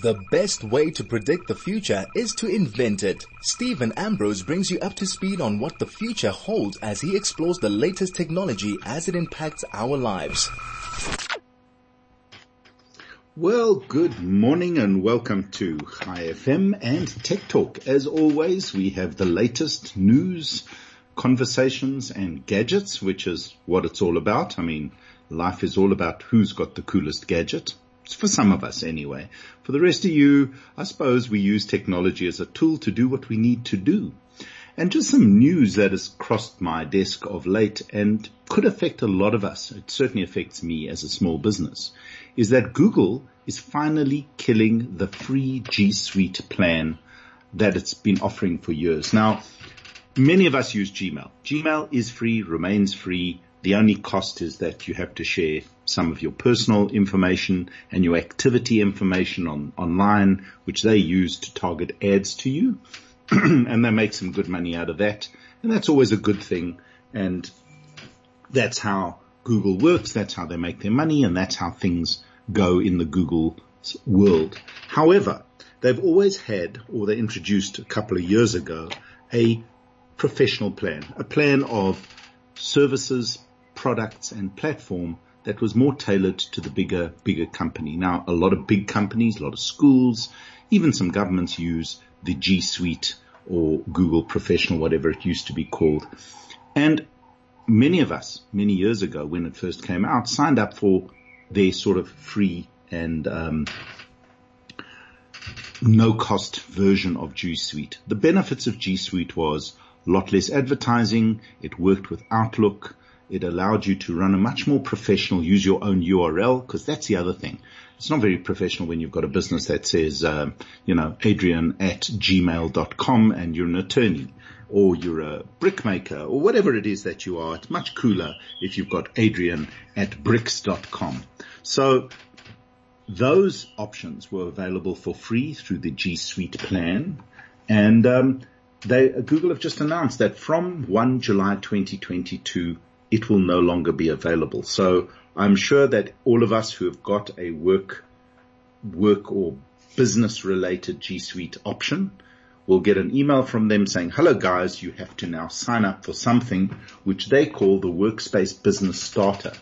The best way to predict the future is to invent it. Steven Ambrose brings you up to speed on what the future holds as he explores the latest technology as it impacts our lives. Well, good morning and welcome to Chai FM and Tech Talk. As always, we have the latest news, conversations and gadgets, which is what it's all about. I mean, life is all about who's got the coolest gadget. For some of us anyway. For the rest of you, I suppose we use technology as a tool to do what we need to do. And just some news that has crossed my desk of late and could affect a lot of us. It certainly affects me as a small business is that Google is finally killing the free G Suite plan that it's been offering for years. Now, many of us use Gmail. Gmail is free, remains free. The only cost is that you have to share some of your personal information and your activity information on online, which they use to target ads to you. and they make some good money out of that. And that's always a good thing. And that's how Google works. That's how they make their money and that's how things go in the Google world. However, they've always had, or they introduced a couple of years ago, a professional plan, a plan of services, products and platform that was more tailored to the bigger, bigger company. Now, a lot of big companies, a lot of schools, even some governments use the G Suite or Google Professional, whatever it used to be called. And many of us, many years ago when it first came out, signed up for their sort of free and um, no cost version of G Suite. The benefits of G Suite was a lot less advertising. It worked with Outlook. It allowed you to run a much more professional, use your own URL, because that's the other thing. It's not very professional when you've got a business that says, um, you know, Adrian at gmail.com and you're an attorney or you're a brickmaker or whatever it is that you are. It's much cooler if you've got Adrian at bricks.com. So those options were available for free through the G Suite plan. And um, they, Google have just announced that from 1 July 2022, it will no longer be available. So I'm sure that all of us who have got a work, work or business related G Suite option will get an email from them saying, hello guys, you have to now sign up for something which they call the Workspace Business Starter,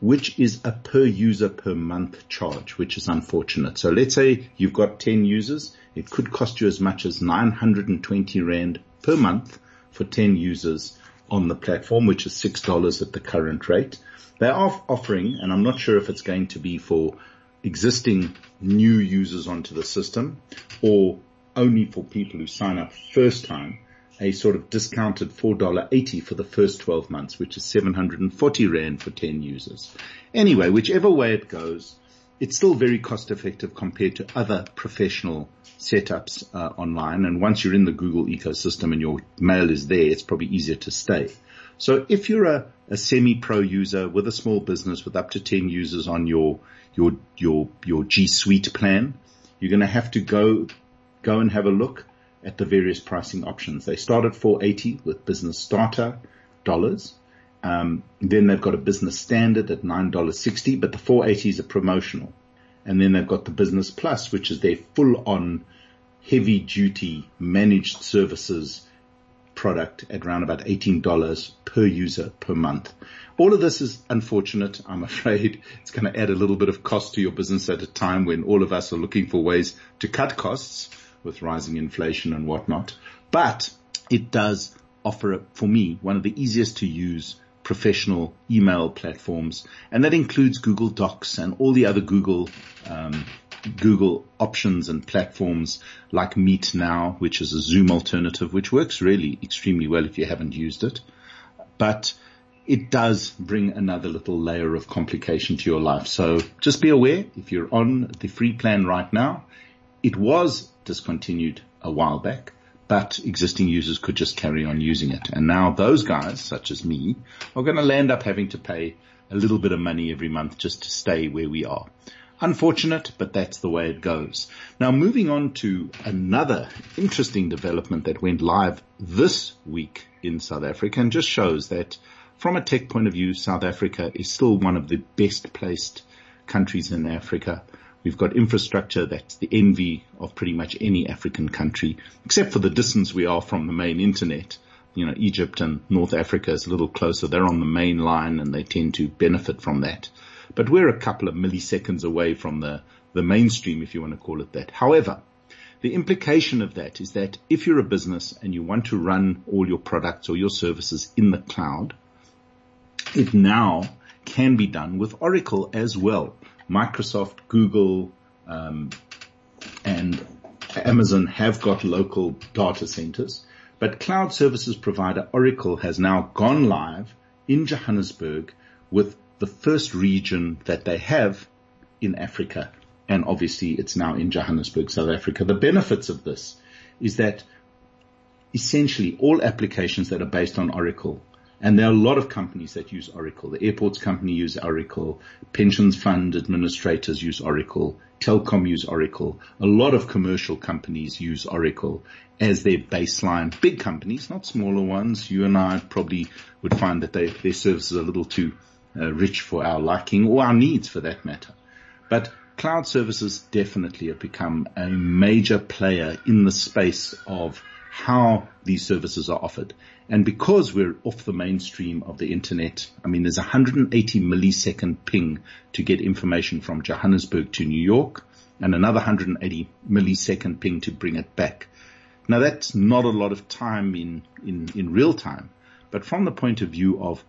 which is a per user per month charge, which is unfortunate. So let's say you've got 10 users. It could cost you as much as 920 Rand per month for 10 users on the platform, which is $6 at the current rate. They are offering, and I'm not sure if it's going to be for existing new users onto the system or only for people who sign up first time, a sort of discounted $4.80 for the first 12 months, which is 740 Rand for 10 users. Anyway, whichever way it goes, it's still very cost effective compared to other professional setups uh, online. And once you're in the Google ecosystem and your mail is there, it's probably easier to stay. So if you're a, a semi-pro user with a small business with up to 10 users on your, your, your, your G Suite plan, you're going to have to go go and have a look at the various pricing options. They start at 480 with business starter dollars. Um, then they've got a business standard at $9.60, but the 480 is a promotional. And then they've got the business plus, which is their full on heavy duty managed services product at around about $18 per user per month. All of this is unfortunate. I'm afraid it's going to add a little bit of cost to your business at a time when all of us are looking for ways to cut costs with rising inflation and whatnot. But it does offer, for me, one of the easiest to use professional email platforms, and that includes Google Docs and all the other Google um, Google options and platforms like Meet Now, which is a Zoom alternative, which works really extremely well if you haven't used it. But it does bring another little layer of complication to your life. So just be aware if you're on the free plan right now, it was discontinued a while back, but existing users could just carry on using it. And now those guys, such as me, are going to land up having to pay a little bit of money every month just to stay where we are. Unfortunate, but that's the way it goes. Now moving on to another interesting development that went live this week in South Africa and just shows that from a tech point of view, South Africa is still one of the best placed countries in Africa We've got infrastructure that's the envy of pretty much any African country, except for the distance we are from the main internet. You know, Egypt and North Africa is a little closer. They're on the main line and they tend to benefit from that. But we're a couple of milliseconds away from the, the mainstream, if you want to call it that. However, the implication of that is that if you're a business and you want to run all your products or your services in the cloud, it now can be done with Oracle as well. Microsoft, Google, um, and Amazon have got local data centers, but cloud services provider Oracle has now gone live in Johannesburg with the first region that they have in Africa. And obviously it's now in Johannesburg, South Africa. The benefits of this is that essentially all applications that are based on Oracle and there are a lot of companies that use Oracle. The airports company use Oracle. Pensions fund administrators use Oracle. Telkom use Oracle. A lot of commercial companies use Oracle as their baseline. Big companies, not smaller ones. You and I probably would find that they, their services are a little too uh, rich for our liking or our needs for that matter. But cloud services definitely have become a major player in the space of how these services are offered. And because we're off the mainstream of the internet, I mean, there's 180 millisecond ping to get information from Johannesburg to New York and another 180 millisecond ping to bring it back. Now that's not a lot of time in, in, in real time, but from the point of view of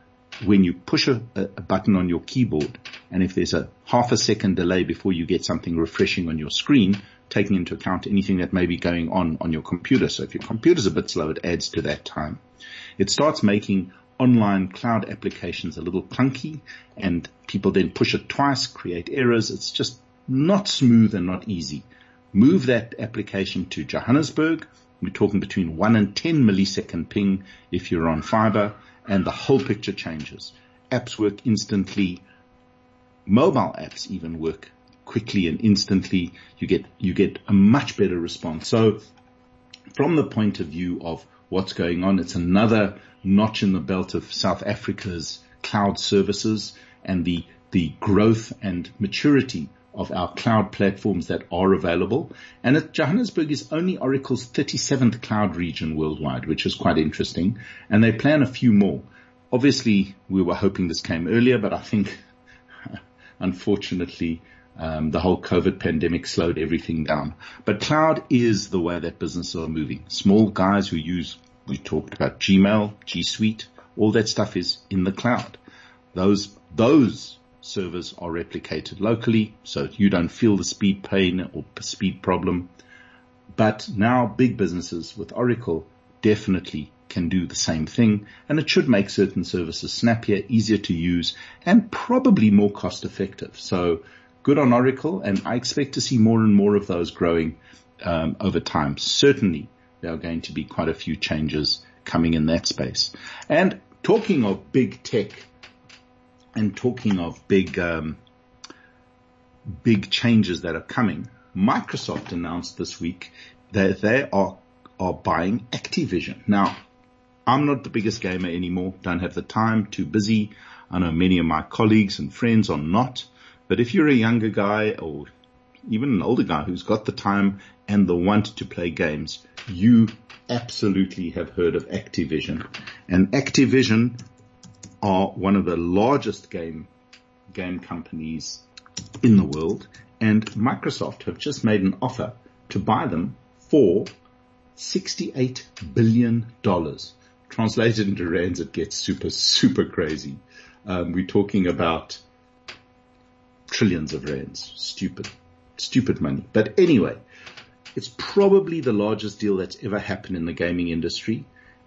when you push a, a, button on your keyboard and if there's a half a second delay before you get something refreshing on your screen, taking into account anything that may be going on on your computer. So if your computer's a bit slow, it adds to that time. It starts making online cloud applications a little clunky and people then push it twice, create errors. It's just not smooth and not easy. Move that application to Johannesburg. We're talking between one and 10 millisecond ping if you're on fiber and the whole picture changes. Apps work instantly. Mobile apps even work quickly and instantly. You get, you get a much better response. So from the point of view of what's going on, it's another notch in the belt of South Africa's cloud services and the, the growth and maturity of our cloud platforms that are available. And Johannesburg is only Oracle's 37th cloud region worldwide, which is quite interesting. And they plan a few more. Obviously, we were hoping this came earlier, but I think unfortunately um, the whole COVID pandemic slowed everything down. But cloud is the way that businesses are moving. Small guys who use, we talked about Gmail, G Suite, all that stuff is in the cloud. Those, those servers are replicated locally, so you don't feel the speed pain or speed problem. But now big businesses with Oracle definitely can do the same thing and it should make certain services snappier, easier to use and probably more cost effective. So good on Oracle, and I expect to see more and more of those growing um, over time. Certainly, there are going to be quite a few changes coming in that space. And talking of big tech, and talking of big um, big changes that are coming, Microsoft announced this week that they are are buying Activision. Now, I'm not the biggest gamer anymore. Don't have the time. Too busy. I know many of my colleagues and friends are not. But if you're a younger guy or even an older guy who's got the time and the want to play games, you absolutely have heard of Activision. And Activision are one of the largest game, game companies in the world. And Microsoft have just made an offer to buy them for $68 billion. Translated into rands, it gets super, super crazy. Um, we're talking about trillions of rands. Stupid, stupid money. But anyway, it's probably the largest deal that's ever happened in the gaming industry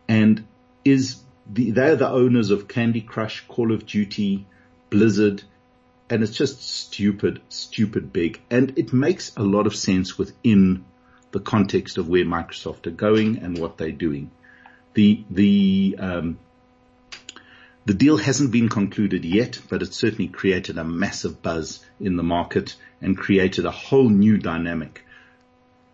and is the, they're the owners of Candy Crush, Call of Duty, Blizzard, and it's just stupid, stupid big. And it makes a lot of sense within the context of where Microsoft are going and what they're doing. The, the, um, the deal hasn't been concluded yet, but it certainly created a massive buzz in the market and created a whole new dynamic.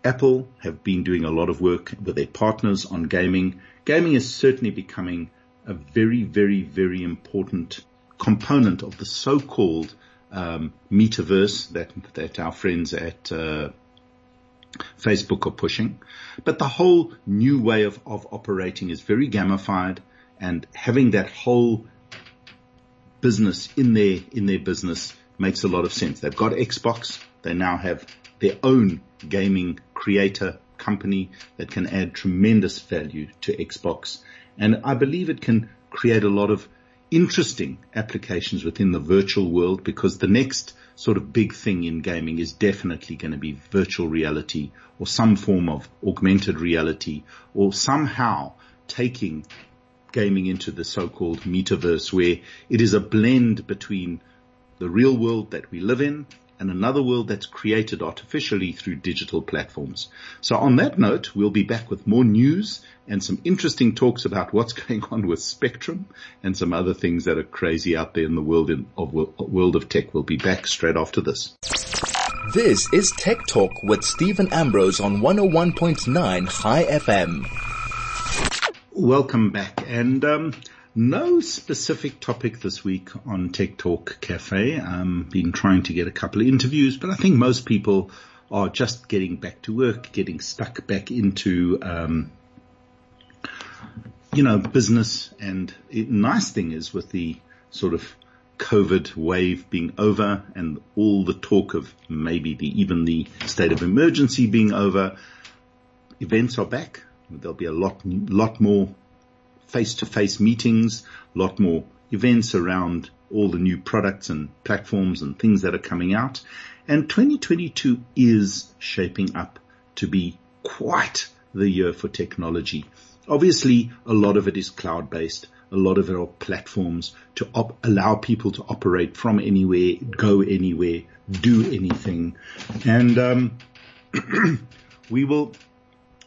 Apple have been doing a lot of work with their partners on gaming. Gaming is certainly becoming a very, very, very important component of the so-called um, metaverse that that our friends at uh, Facebook are pushing. But the whole new way of, of operating is very gamified and having that whole business in their, in their business makes a lot of sense. They've got Xbox. They now have their own gaming creator company that can add tremendous value to Xbox. And I believe it can create a lot of interesting applications within the virtual world because the next sort of big thing in gaming is definitely going to be virtual reality or some form of augmented reality or somehow taking gaming into the so-called metaverse where it is a blend between the real world that we live in and another world that's created artificially through digital platforms. So on that note, we'll be back with more news and some interesting talks about what's going on with Spectrum and some other things that are crazy out there in the world of world of tech. We'll be back straight after this. This is Tech Talk with Steven Ambrose on 101.9 Chai FM. Welcome back. And um, no specific topic this week on Tech Talk Cafe. I've um, been trying to get a couple of interviews, but I think most people are just getting back to work, getting stuck back into, um, you know, business. And the nice thing is with the sort of COVID wave being over and all the talk of maybe the, even the state of emergency being over, events are back. There'll be a lot, lot more face-to-face meetings, a lot more events around all the new products and platforms and things that are coming out. And 2022 is shaping up to be quite the year for technology. Obviously, a lot of it is cloud based. A lot of it are platforms to op- allow people to operate from anywhere, go anywhere, do anything. And, um, we will,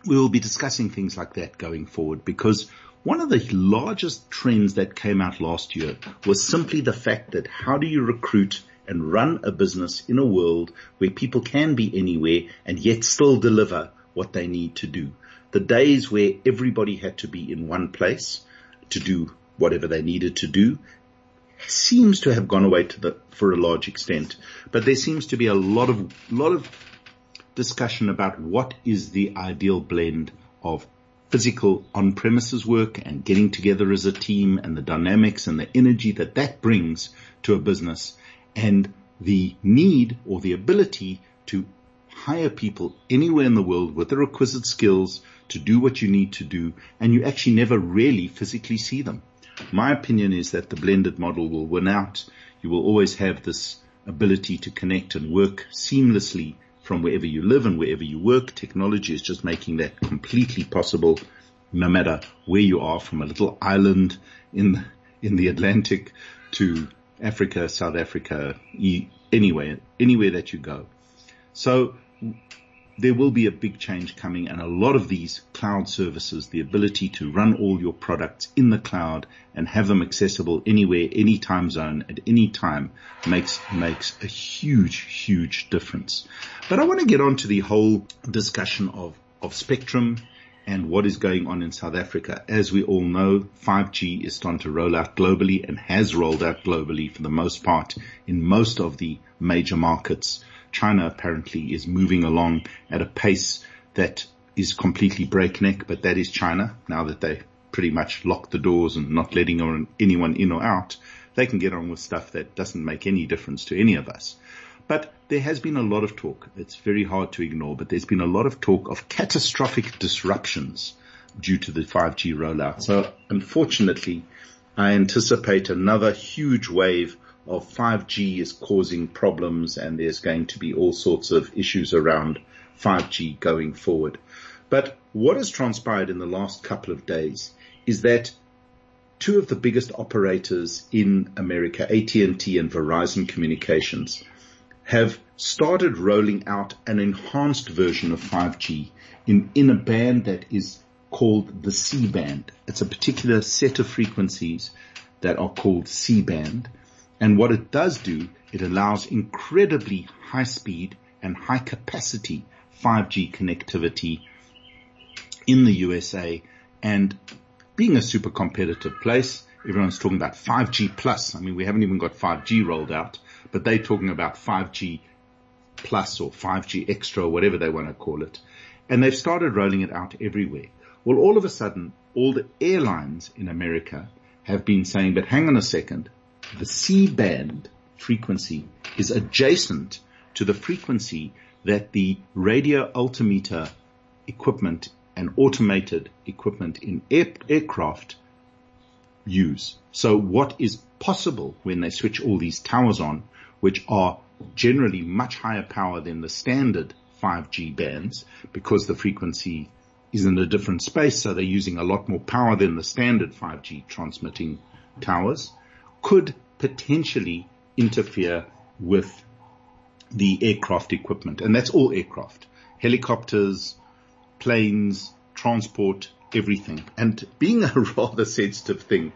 we will be discussing things like that going forward because one of the largest trends that came out last year was simply the fact that how do you recruit and run a business in a world where people can be anywhere and yet still deliver what they need to do. The days where everybody had to be in one place to do whatever they needed to do seems to have gone away to the, for a large extent, but there seems to be a lot of, lot of discussion about what is the ideal blend of physical on-premises work and getting together as a team and the dynamics and the energy that that brings to a business and the need or the ability to hire people anywhere in the world with the requisite skills to do what you need to do and you actually never really physically see them. My opinion is that the blended model will win out. You will always have this ability to connect and work seamlessly from wherever you live and wherever you work. Technology is just making that completely possible no matter where you are from a little island in, in the Atlantic to Africa, South Africa, anywhere, anywhere that you go. So there will be a big change coming and a lot of these cloud services, the ability to run all your products in the cloud and have them accessible anywhere, any time zone at any time makes, makes a huge, huge difference. But I want to get on to the whole discussion of, of spectrum and what is going on in South Africa. As we all know, 5G is starting to roll out globally and has rolled out globally for the most part in most of the major markets. China apparently is moving along at a pace that is completely breakneck, but that is China. Now that they pretty much locked the doors and not letting anyone in or out, they can get on with stuff that doesn't make any difference to any of us. But there has been a lot of talk. It's very hard to ignore, but there's been a lot of talk of catastrophic disruptions due to the 5G rollout. So unfortunately, I anticipate another huge wave of 5G is causing problems and there's going to be all sorts of issues around 5G going forward. But what has transpired in the last couple of days is that two of the biggest operators in America, AT&T and Verizon Communications, have started rolling out an enhanced version of 5G in, in a band that is called the C band. It's a particular set of frequencies that are called C band and what it does do, it allows incredibly high speed and high capacity 5G connectivity in the USA and being a super competitive place, everyone's talking about 5G plus. I mean, we haven't even got 5G rolled out, but they're talking about 5G plus or 5G extra or whatever they want to call it. And they've started rolling it out everywhere. Well, all of a sudden, all the airlines in America have been saying, but hang on a second, the C band frequency is adjacent to the frequency that the radio altimeter equipment and automated equipment in air, aircraft use. So what is possible when they switch all these towers on, which are generally much higher power than the standard 5G bands because the frequency is in a different space. So they're using a lot more power than the standard 5G transmitting towers could potentially interfere with the aircraft equipment. And that's all aircraft, helicopters, planes, transport, everything. And being a rather sensitive thing,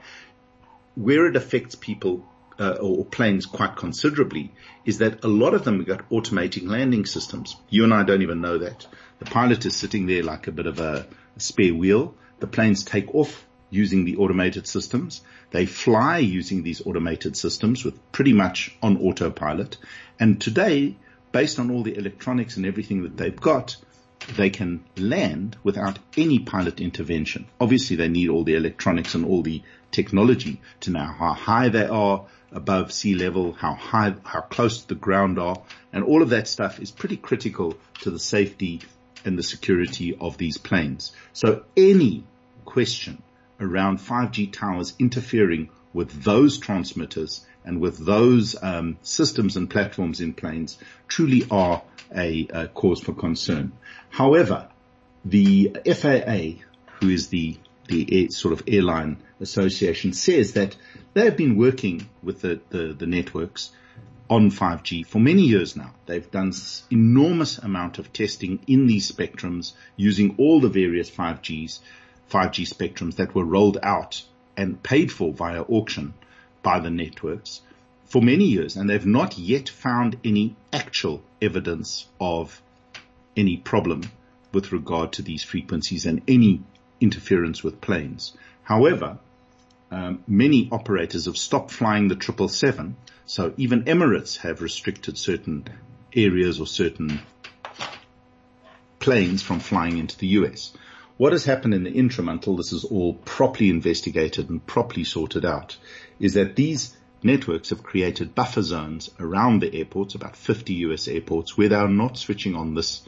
where it affects people uh, or planes quite considerably is that a lot of them have got automating landing systems. You and I don't even know that. The pilot is sitting there like a bit of a spare wheel. The planes take off using the automated systems. They fly using these automated systems with pretty much on autopilot. And today, based on all the electronics and everything that they've got, they can land without any pilot intervention. Obviously they need all the electronics and all the technology to know how high they are above sea level, how high, how close to the ground are, and all of that stuff is pretty critical to the safety and the security of these planes. So any question around 5G towers interfering with those transmitters and with those um, systems and platforms in planes truly are a, a cause for concern. However, the FAA, who is the the air, sort of airline association, says that they have been working with the, the, the networks on 5G for many years now. They've done enormous amount of testing in these spectrums using all the various 5Gs, 5G spectrums that were rolled out and paid for via auction by the networks for many years. And they've not yet found any actual evidence of any problem with regard to these frequencies and any interference with planes. However, um, many operators have stopped flying the 777, so even Emirates have restricted certain areas or certain planes from flying into the US. What has happened in the interim until this is all properly investigated and properly sorted out is that these networks have created buffer zones around the airports, about 50 US airports, where they are not switching on this,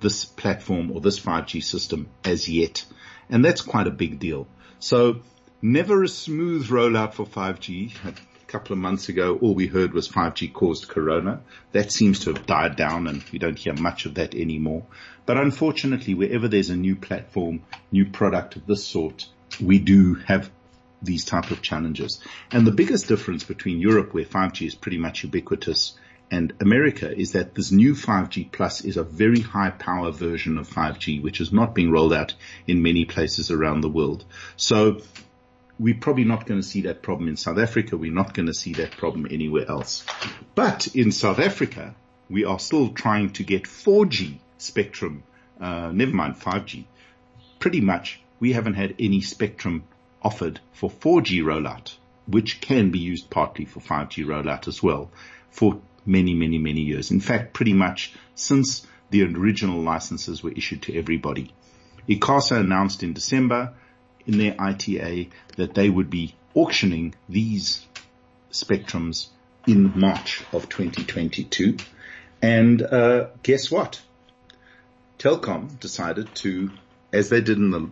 this platform or this 5G system as yet. And that's quite a big deal. So never a smooth rollout for 5G. Couple of months ago, all we heard was 5G caused corona. That seems to have died down and we don't hear much of that anymore. But unfortunately, wherever there's a new platform, new product of this sort, we do have these type of challenges. And the biggest difference between Europe where 5G is pretty much ubiquitous and America is that this new 5G plus is a very high power version of 5G, which is not being rolled out in many places around the world. So we're probably not going to see that problem in South Africa. We're not going to see that problem anywhere else. But in South Africa, we are still trying to get 4G spectrum, uh, never mind 5G. Pretty much, we haven't had any spectrum offered for 4G rollout, which can be used partly for 5G rollout as well for many, many, many years. In fact, pretty much since the original licenses were issued to everybody. ICASA announced in December in their ITA that they would be auctioning these spectrums in March of 2022. And uh, guess what? Telkom decided to, as they did in the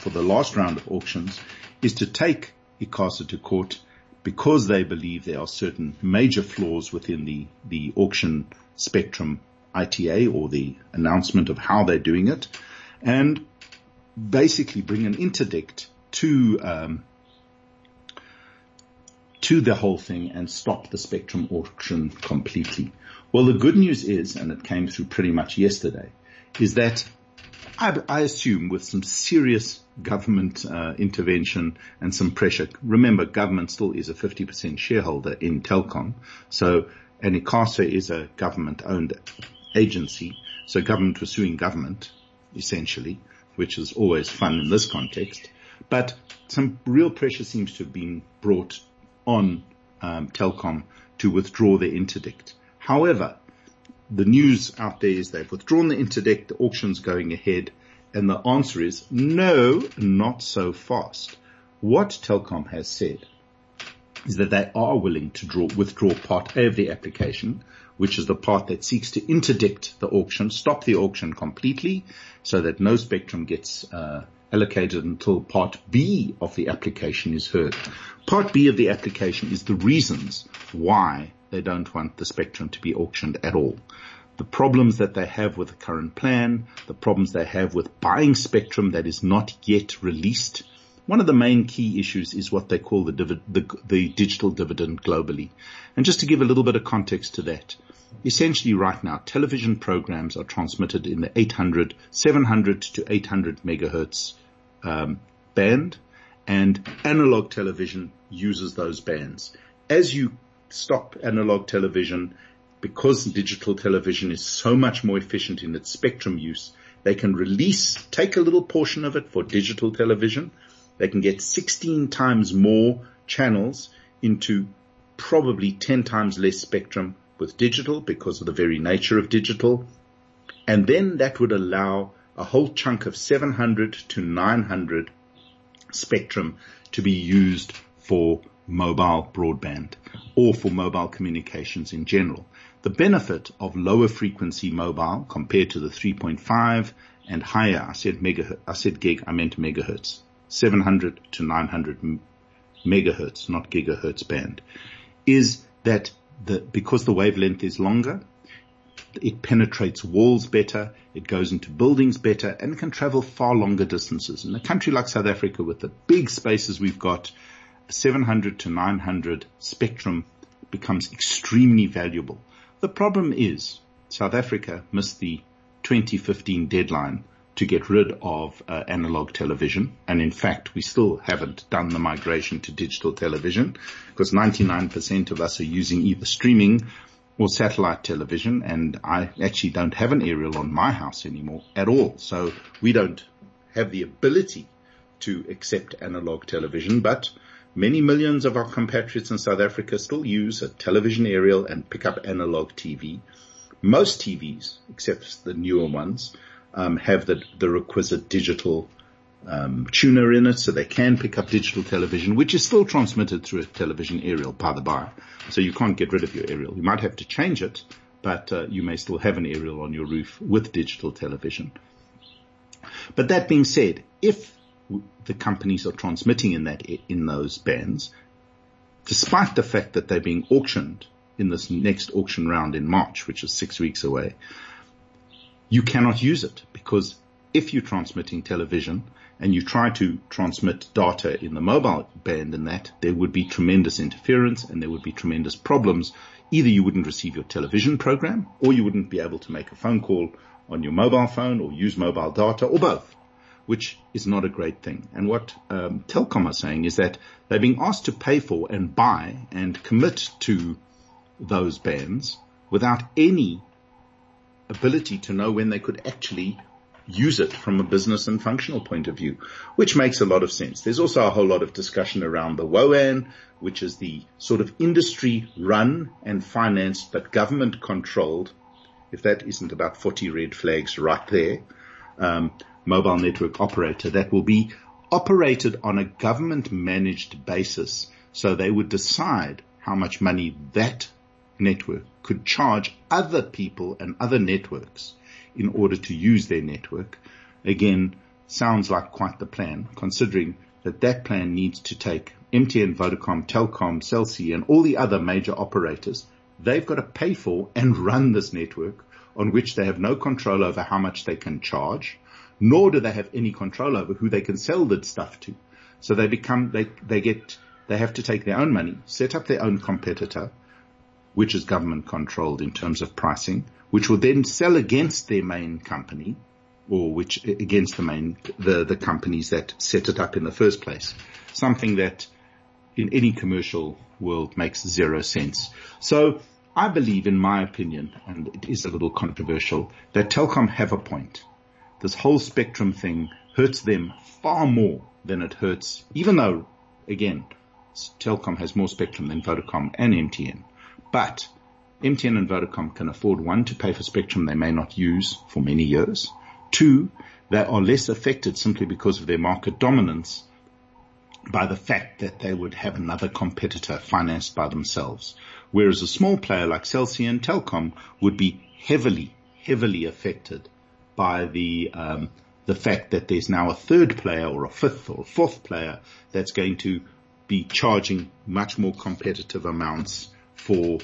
for the last round of auctions, is to take ICASA to court because they believe there are certain major flaws within the, the auction spectrum ITA or the announcement of how they're doing it and basically bring an interdict to, um, to the whole thing and stop the spectrum auction completely. Well, the good news is, and it came through pretty much yesterday, is that I, I assume with some serious government uh, intervention and some pressure. Remember, government still is a 50% shareholder in Telkom. So, and ICASA is a government owned agency. So government was suing government, essentially, which is always fun in this context. But some real pressure seems to have been brought on um, Telkom to withdraw their interdict. However, the news out there is they've withdrawn the interdict, the auction's going ahead, and the answer is no, not so fast. What Telkom has said is that they are willing to draw, withdraw part A of the application, which is the part that seeks to interdict the auction, stop the auction completely so that no spectrum gets uh, allocated until part B of the application is heard. Part B of the application is the reasons why they don't want the spectrum to be auctioned at all. The problems that they have with the current plan, the problems they have with buying spectrum that is not yet released. One of the main key issues is what they call the, divi- the, the digital dividend globally. And just to give a little bit of context to that, essentially right now, television programs are transmitted in the 800, 700 to 800 megahertz um, band, and analog television uses those bands. As you stop analog television, because digital television is so much more efficient in its spectrum use, they can release, take a little portion of it for digital television. They can get 16 times more channels into probably 10 times less spectrum with digital because of the very nature of digital. And then that would allow a whole chunk of 700 to 900 spectrum to be used for mobile broadband or for mobile communications in general. The benefit of lower frequency mobile compared to the 3.5 and higher, I said megahertz, I said gig, I meant megahertz, 700 to 900 megahertz, not gigahertz band, is that the, because the wavelength is longer, it penetrates walls better, it goes into buildings better, and can travel far longer distances. In a country like South Africa with the big spaces we've got, 700 to 900 spectrum becomes extremely valuable. The problem is South Africa missed the 2015 deadline to get rid of uh, analog television. And in fact, we still haven't done the migration to digital television because 99% of us are using either streaming or satellite television. And I actually don't have an aerial on my house anymore at all. So we don't have the ability to accept analog television, but many millions of our compatriots in South Africa still use a television aerial and pick up analog TV. Most TVs, except the newer ones, um, have the, the requisite digital um, tuner in it, so they can pick up digital television, which is still transmitted through a television aerial, by the by. So you can't get rid of your aerial. You might have to change it, but uh, you may still have an aerial on your roof with digital television. But that being said, if the companies are transmitting in that in those bands, despite the fact that they're being auctioned in this next auction round in March, which is six weeks away, you cannot use it because if you're transmitting television and you try to transmit data in the mobile band in that, there would be tremendous interference and there would be tremendous problems. Either you wouldn't receive your television program or you wouldn't be able to make a phone call on your mobile phone or use mobile data or both, which is not a great thing. And what um, are saying is that they're being asked to pay for and buy and commit to those bands without any ability to know when they could actually use it from a business and functional point of view, which makes a lot of sense. There's also a whole lot of discussion around the WOAN, which is the sort of industry run and financed but government controlled, if that isn't about 40 red flags right there, um, mobile network operator that will be operated on a government managed basis. So they would decide how much money that network could charge other people and other networks in order to use their network. Again, sounds like quite the plan, considering that that plan needs to take MTN, Vodacom, Telkom, Cell C, and all the other major operators. They've got to pay for and run this network on which they have no control over how much they can charge, nor do they have any control over who they can sell that stuff to. So they become, they, they get, they have to take their own money, set up their own competitor, which is government controlled in terms of pricing, which will then sell against their main company or which against the main, the, the companies that set it up in the first place. Something that in any commercial world makes zero sense. So I believe in my opinion, and it is a little controversial, that Telkom have a point. This whole spectrum thing hurts them far more than it hurts, even though again, Telkom has more spectrum than Vodacom and MTN. But MTN and Vodacom can afford one to pay for spectrum they may not use for many years. Two, they are less affected simply because of their market dominance by the fact that they would have another competitor financed by themselves. Whereas a small player like Cell C and Telkom would be heavily, heavily affected by the um, the fact that there's now a third player or a fifth or a fourth player that's going to be charging much more competitive amounts for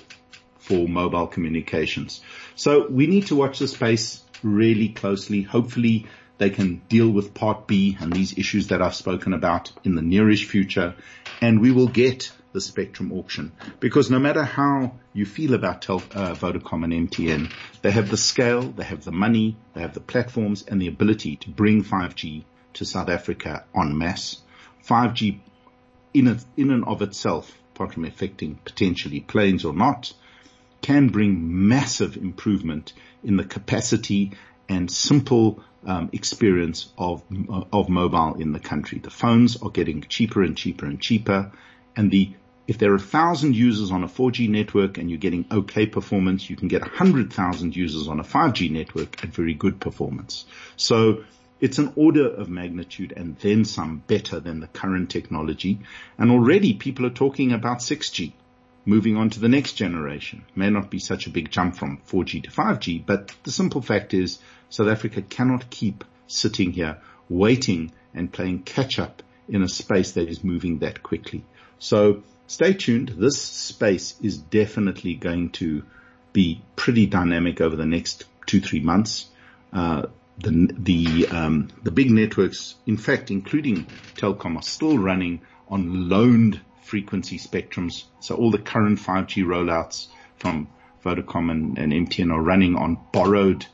for mobile communications. So we need to watch the space really closely. Hopefully they can deal with part B and these issues that I've spoken about in the nearish future and we will get the spectrum auction because no matter how you feel about Tel, uh, Vodacom and MTN, they have the scale, they have the money, they have the platforms and the ability to bring 5G to South Africa en masse. 5G in, a, in and of itself, apart from affecting potentially planes or not, can bring massive improvement in the capacity and simple um, experience of of mobile in the country. The phones are getting cheaper and cheaper and cheaper, and the if there are a thousand users on a 4G network and you're getting okay performance, you can get a hundred thousand users on a 5G network at very good performance. So it's an order of magnitude and then some better than the current technology. And already people are talking about 6G moving on to the next generation. May not be such a big jump from 4G to 5G, but the simple fact is South Africa cannot keep sitting here waiting and playing catch up in a space that is moving that quickly. So stay tuned. This space is definitely going to be pretty dynamic over the next two, three months. Uh, the the um, the big networks, in fact, including Telkom, are still running on loaned frequency spectrums. So all the current 5G rollouts from Vodacom and, and MTN are running on borrowed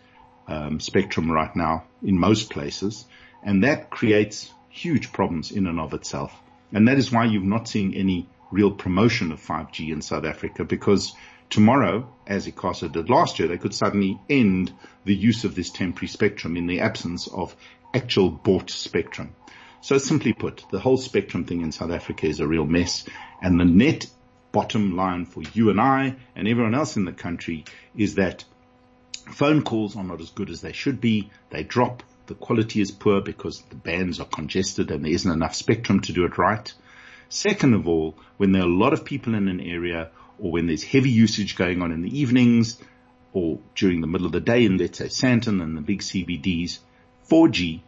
um, spectrum right now in most places, and that creates huge problems in and of itself. And that is why you've not seen any real promotion of 5G in South Africa because tomorrow, as ICASA did last year, they could suddenly end the use of this temporary spectrum in the absence of actual bought spectrum. So simply put, the whole spectrum thing in South Africa is a real mess and the net bottom line for you and I and everyone else in the country is that Phone calls are not as good as they should be. They drop. The quality is poor because the bands are congested and there isn't enough spectrum to do it right. Second of all, when there are a lot of people in an area or when there's heavy usage going on in the evenings or during the middle of the day in let's say Sandton and the big CBDs, 4G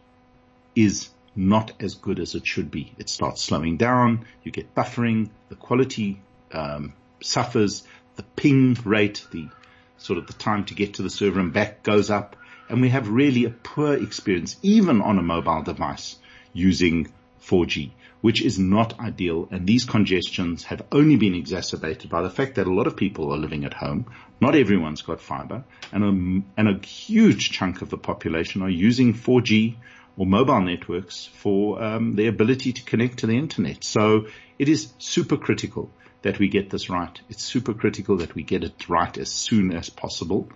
is not as good as it should be. It starts slowing down. You get buffering. The quality um, suffers. The ping rate, the sort of the time to get to the server and back goes up. And we have really a poor experience, even on a mobile device using 4G, which is not ideal. And these congestions have only been exacerbated by the fact that a lot of people are living at home. Not everyone's got fiber and a, and a huge chunk of the population are using 4G or mobile networks for um, their ability to connect to the internet. So it is super critical that we get this right. It's super critical that we get it right as soon as possible.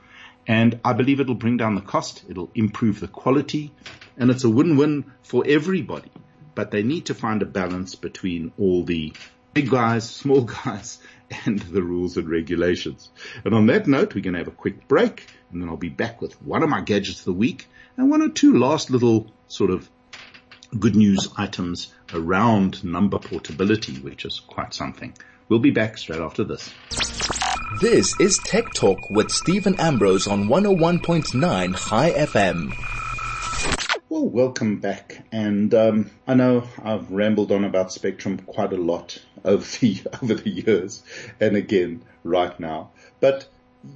And I believe it'll bring down the cost. It'll improve the quality and it's a win-win for everybody. But they need to find a balance between all the big guys, small guys and the rules and regulations. And on that note, we're going to have a quick break and then I'll be back with one of my gadgets of the week and one or two last little sort of good news items around number portability, which is quite something. We'll be back straight after this. This is Tech Talk with Steven Ambrose on 101.9 Chai FM. Well, welcome back. And um, I know I've rambled on about Spectrum quite a lot over the over the years, and again right now. But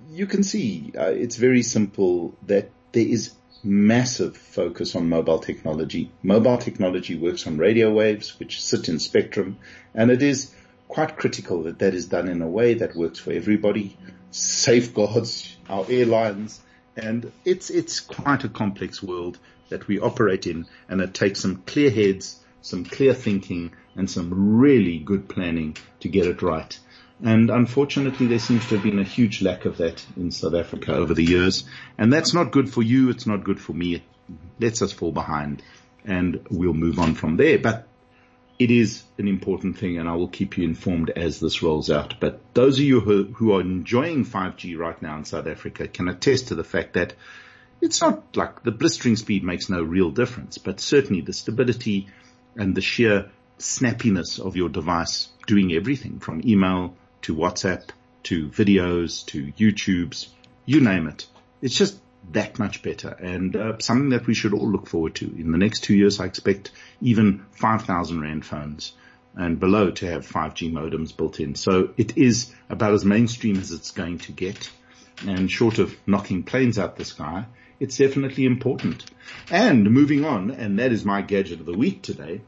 you can see uh, it's very simple that there is massive focus on mobile technology. Mobile technology works on radio waves, which sit in spectrum, and it is quite critical that that is done in a way that works for everybody, safeguards our airlines, and it's, it's quite a complex world that we operate in and it takes some clear heads, some clear thinking and some really good planning to get it right. And unfortunately, there seems to have been a huge lack of that in South Africa over the years. And that's not good for you. It's not good for me. It lets us fall behind and we'll move on from there. But it is an important thing and I will keep you informed as this rolls out. But those of you who, who are enjoying 5G right now in South Africa can attest to the fact that it's not like the blistering speed makes no real difference, but certainly the stability and the sheer snappiness of your device doing everything from email to WhatsApp to videos to YouTubes, you name it. It's just that much better and uh, something that we should all look forward to. In the next two years, I expect even 5,000 Rand phones and below to have 5G modems built in. So it is about as mainstream as it's going to get. And short of knocking planes out the sky, it's definitely important. And moving on, and that is my gadget of the week today,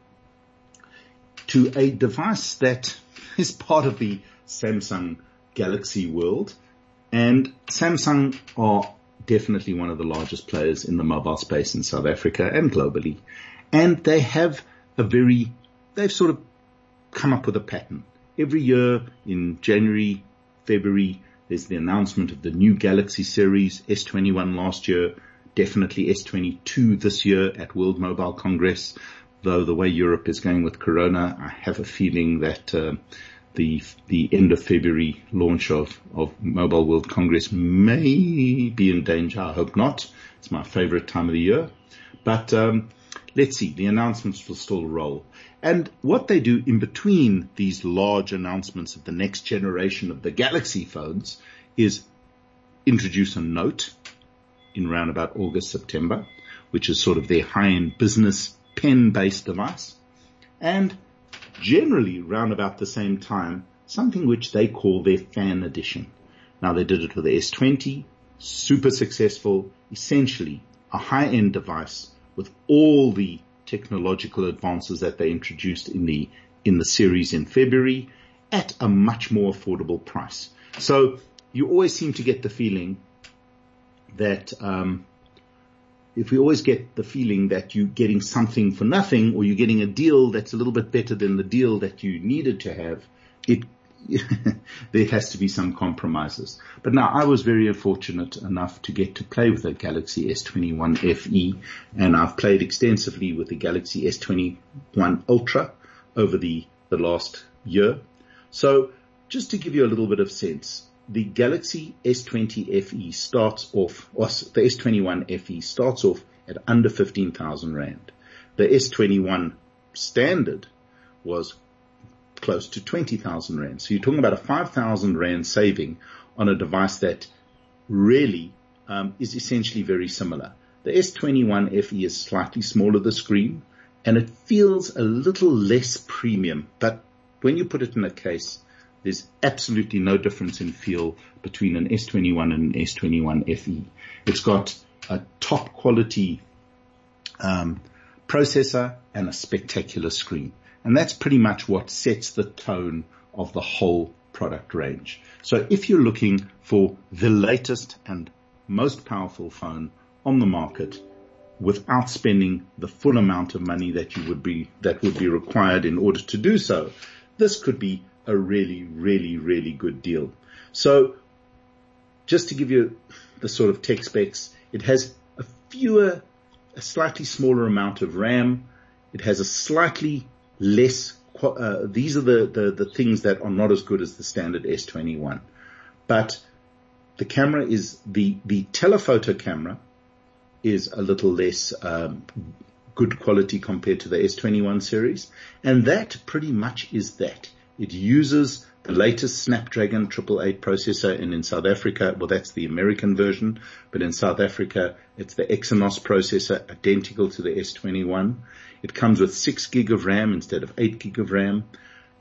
to a device that is part of the Samsung Galaxy world. And Samsung are definitely one of the largest players in the mobile space in South Africa and globally. And they have a very, they've sort of come up with a pattern. Every year in January, February, there's the announcement of the new Galaxy series, S21 last year, definitely S22 this year at World Mobile Congress. Though the way Europe is going with Corona, I have a feeling that uh, the the end of February launch of of Mobile World Congress may be in danger. I hope not. It's my favorite time of the year, but um, let's see. The announcements will still roll. And what they do in between these large announcements of the next generation of the Galaxy phones is introduce a note in around about August, September, which is sort of their high-end business pen-based device. And generally round about the same time, something which they call their fan edition. Now they did it with the S20, super successful, essentially a high-end device with all the technological advances that they introduced in the, in the series in February at a much more affordable price. So you always seem to get the feeling that, um, if we always get the feeling that you're getting something for nothing or you're getting a deal that's a little bit better than the deal that you needed to have, it, there has to be some compromises. But now I was very fortunate enough to get to play with a Galaxy S21 FE and I've played extensively with the Galaxy S21 Ultra over the, the last year. So just to give you a little bit of sense, the Galaxy S20 FE starts off, or the S21 FE starts off at under 15,000 Rand. The S21 standard was close to 20,000 Rand. So you're talking about a 5,000 Rand saving on a device that really um, is essentially very similar. The S21 FE is slightly smaller the screen and it feels a little less premium, but when you put it in a case, there's absolutely no difference in feel between an S21 and an S21 FE. It's got a top quality um, processor and a spectacular screen. And that's pretty much what sets the tone of the whole product range. So if you're looking for the latest and most powerful phone on the market without spending the full amount of money that you would be, that would be required in order to do so, this could be a really, really, really good deal. So just to give you the sort of tech specs, it has a fewer, a slightly smaller amount of RAM. It has a slightly less, uh, these are the, the, the things that are not as good as the standard S21. But the camera is, the, the telephoto camera is a little less, um, good quality compared to the S21 series. And that pretty much is that. It uses the latest Snapdragon 888 processor and in South Africa, well that's the American version, but in South Africa it's the Exynos processor identical to the S21. It comes with 6 gig of RAM instead of 8 gig of RAM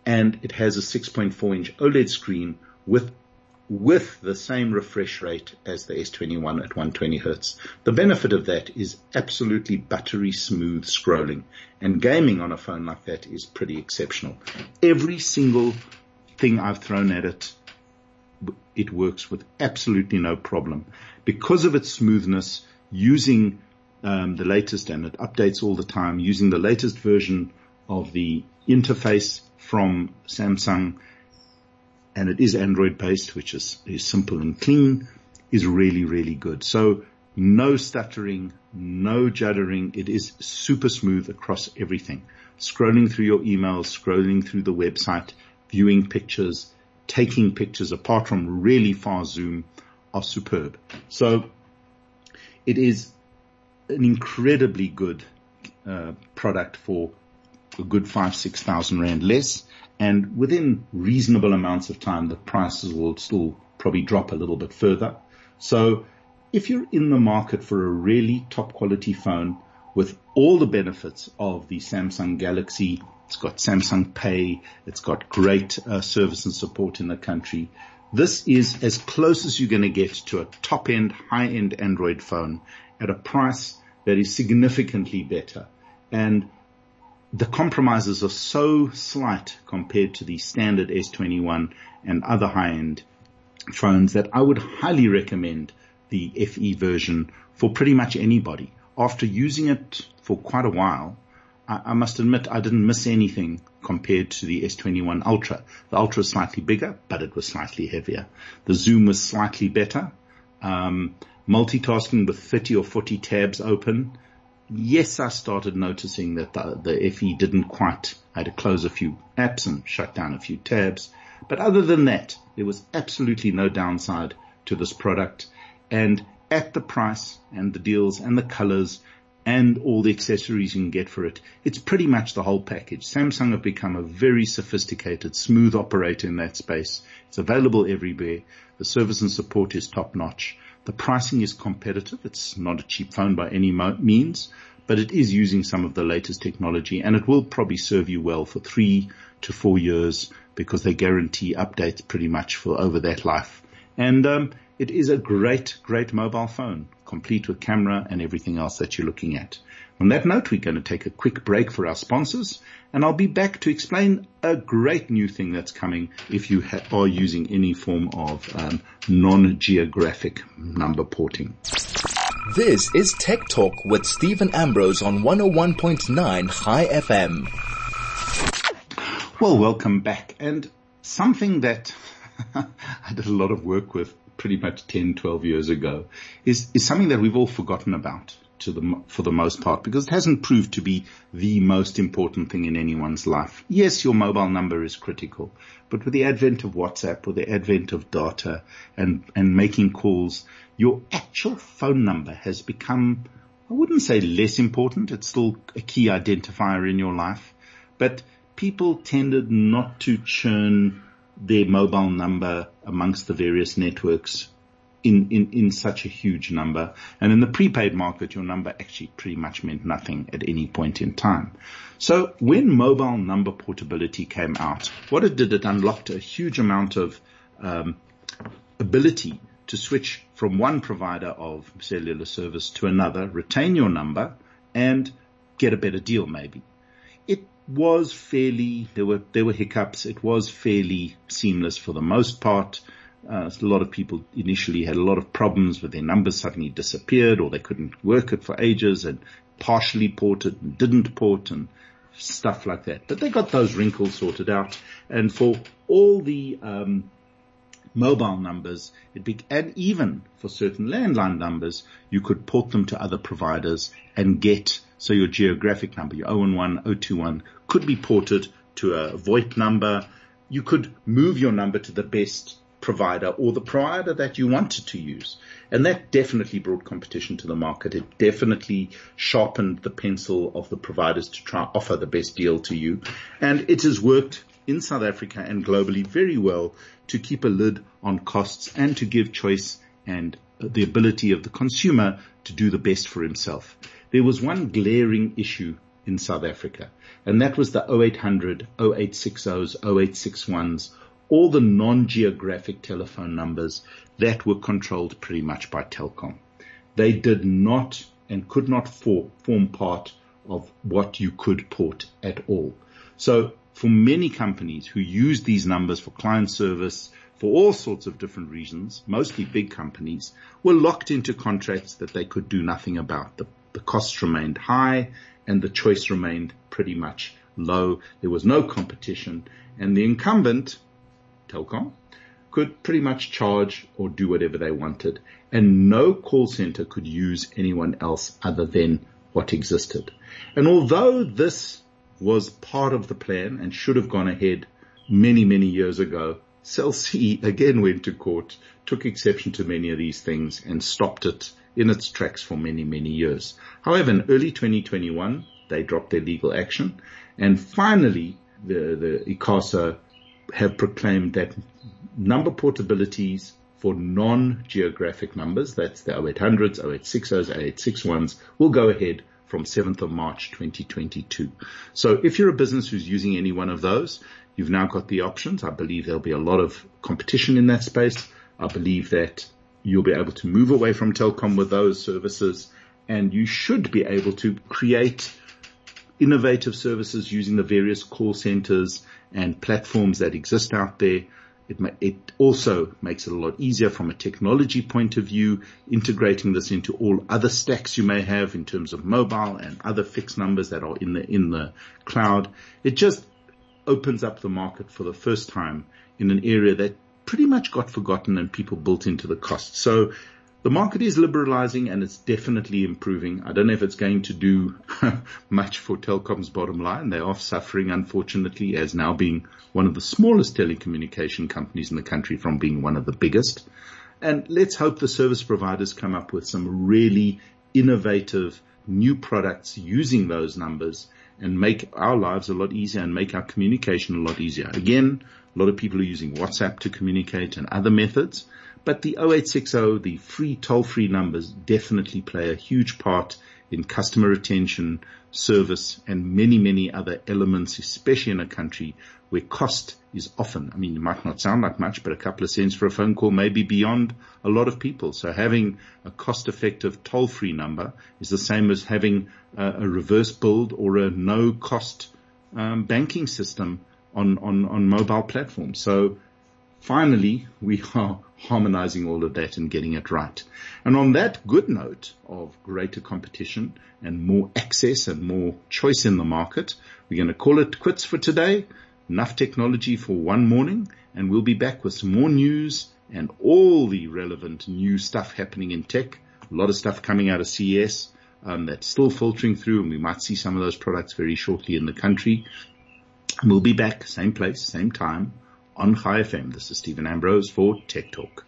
and it has a 6.4 inch OLED screen with with the same refresh rate as the S21 at 120 hertz. The benefit of that is absolutely buttery smooth scrolling and gaming on a phone like that is pretty exceptional. Every single thing I've thrown at it, it works with absolutely no problem because of its smoothness using um, the latest and it updates all the time using the latest version of the interface from Samsung and it is Android based, which is, is simple and clean, is really, really good. So no stuttering, no juddering. It is super smooth across everything. Scrolling through your emails, scrolling through the website, viewing pictures, taking pictures apart from really far zoom are superb. So it is an incredibly good uh, product for a good five, six thousand rand less. And within reasonable amounts of time, the prices will still probably drop a little bit further. So if you're in the market for a really top quality phone with all the benefits of the Samsung Galaxy, it's got Samsung Pay, it's got great uh, service and support in the country. This is as close as you're going to get to a top end, high end Android phone at a price that is significantly better. And the compromises are so slight compared to the standard S21 and other high end phones that I would highly recommend the FE version for pretty much anybody. After using it for quite a while, I, I must admit I didn't miss anything compared to the S21 Ultra. The Ultra is slightly bigger, but it was slightly heavier. The zoom was slightly better. Um, multitasking with 30 or 40 tabs open. Yes, I started noticing that the, the FE didn't quite, I had to close a few apps and shut down a few tabs. But other than that, there was absolutely no downside to this product and at the price and the deals and the colors and all the accessories you can get for it. It's pretty much the whole package. Samsung have become a very sophisticated, smooth operator in that space. It's available everywhere. The service and support is top notch. The pricing is competitive. It's not a cheap phone by any means, but it is using some of the latest technology and it will probably serve you well for three to four years because they guarantee updates pretty much for over that life. And um, it is a great, great mobile phone, complete with camera and everything else that you're looking at. On that note, we're going to take a quick break for our sponsors and I'll be back to explain a great new thing that's coming if you ha- are using any form of um, non-geographic number porting. This is Tech Talk with Steven Ambrose on 101.9 Chai FM. Well, welcome back. And something that I did a lot of work with pretty much 10, 12 years ago is, is something that we've all forgotten about to the, for the most part because it hasn't proved to be the most important thing in anyone's life. Yes, your mobile number is critical, but with the advent of WhatsApp, with the advent of data and, and making calls, your actual phone number has become, I wouldn't say less important. It's still a key identifier in your life, but people tended not to churn their mobile number amongst the various networks in, in, in such a huge number. And in the prepaid market, your number actually pretty much meant nothing at any point in time. So when mobile number portability came out, what it did, it unlocked a huge amount of um, ability to switch from one provider of cellular service to another, retain your number, and get a better deal maybe. Was fairly, there were, there were hiccups. It was fairly seamless for the most part. Uh, a lot of people initially had a lot of problems with their numbers suddenly disappeared or they couldn't work it for ages and partially ported and didn't port and stuff like that. But they got those wrinkles sorted out. And for all the, um, mobile numbers, be, and even for certain landline numbers, you could port them to other providers and get, so your geographic number, your 011, 021 could be ported to a VoIP number. You could move your number to the best provider or the provider that you wanted to use. And that definitely brought competition to the market. It definitely sharpened the pencil of the providers to try offer the best deal to you. And it has worked in South Africa and globally very well to keep a lid on costs and to give choice and the ability of the consumer to do the best for himself. There was one glaring issue in South Africa, and that was the 0800, 0860s, 0861s, all the non-geographic telephone numbers that were controlled pretty much by Telkom. They did not and could not for, form part of what you could port at all. So for many companies who use these numbers for client service, for all sorts of different reasons, mostly big companies, were locked into contracts that they could do nothing about. The, the costs remained high and the choice remained pretty much low. There was no competition and the incumbent, Telkom, could pretty much charge or do whatever they wanted and no call center could use anyone else other than what existed. And although this was part of the plan and should have gone ahead many, many years ago, Cell C again went to court, took exception to many of these things and stopped it in its tracks for many, many years. However, in early 2021, they dropped their legal action and finally the, the ICASA have proclaimed that number portabilities for non-geographic numbers, that's the 0800s, 0860s, 0861s, will go ahead from 7th of March 2022. So if you're a business who's using any one of those, you've now got the options. I believe there'll be a lot of competition in that space. I believe that you'll be able to move away from Telkom with those services and you should be able to create innovative services using the various call centers and platforms that exist out there it, it also makes it a lot easier from a technology point of view, integrating this into all other stacks you may have in terms of mobile and other fixed numbers that are in the, in the cloud. It just opens up the market for the first time in an area that pretty much got forgotten and people built into the cost. So the market is liberalizing and it's definitely improving. I don't know if it's going to do much for Telkom's bottom line. They are suffering, unfortunately, as now being one of the smallest telecommunication companies in the country from being one of the biggest. And let's hope the service providers come up with some really innovative new products using those numbers and make our lives a lot easier and make our communication a lot easier. Again, a lot of people are using WhatsApp to communicate and other methods. But the 0860, the free toll-free numbers definitely play a huge part in customer retention, service, and many, many other elements, especially in a country where cost is often, I mean, it might not sound like much, but a couple of cents for a phone call may be beyond a lot of people. So having a cost effective toll free number is the same as having a, a reverse billed or a no cost um, banking system on, on, on mobile platforms. So finally we are harmonizing all of that and getting it right. And on that good note of greater competition and more access and more choice in the market, we're going to call it quits for today. Enough technology for one morning and we'll be back with some more news and all the relevant new stuff happening in tech. A lot of stuff coming out of CES um, that's still filtering through and we might see some of those products very shortly in the country. We'll be back, same place, same time on Chai FM. This is Steven Ambrose for Tech Talk.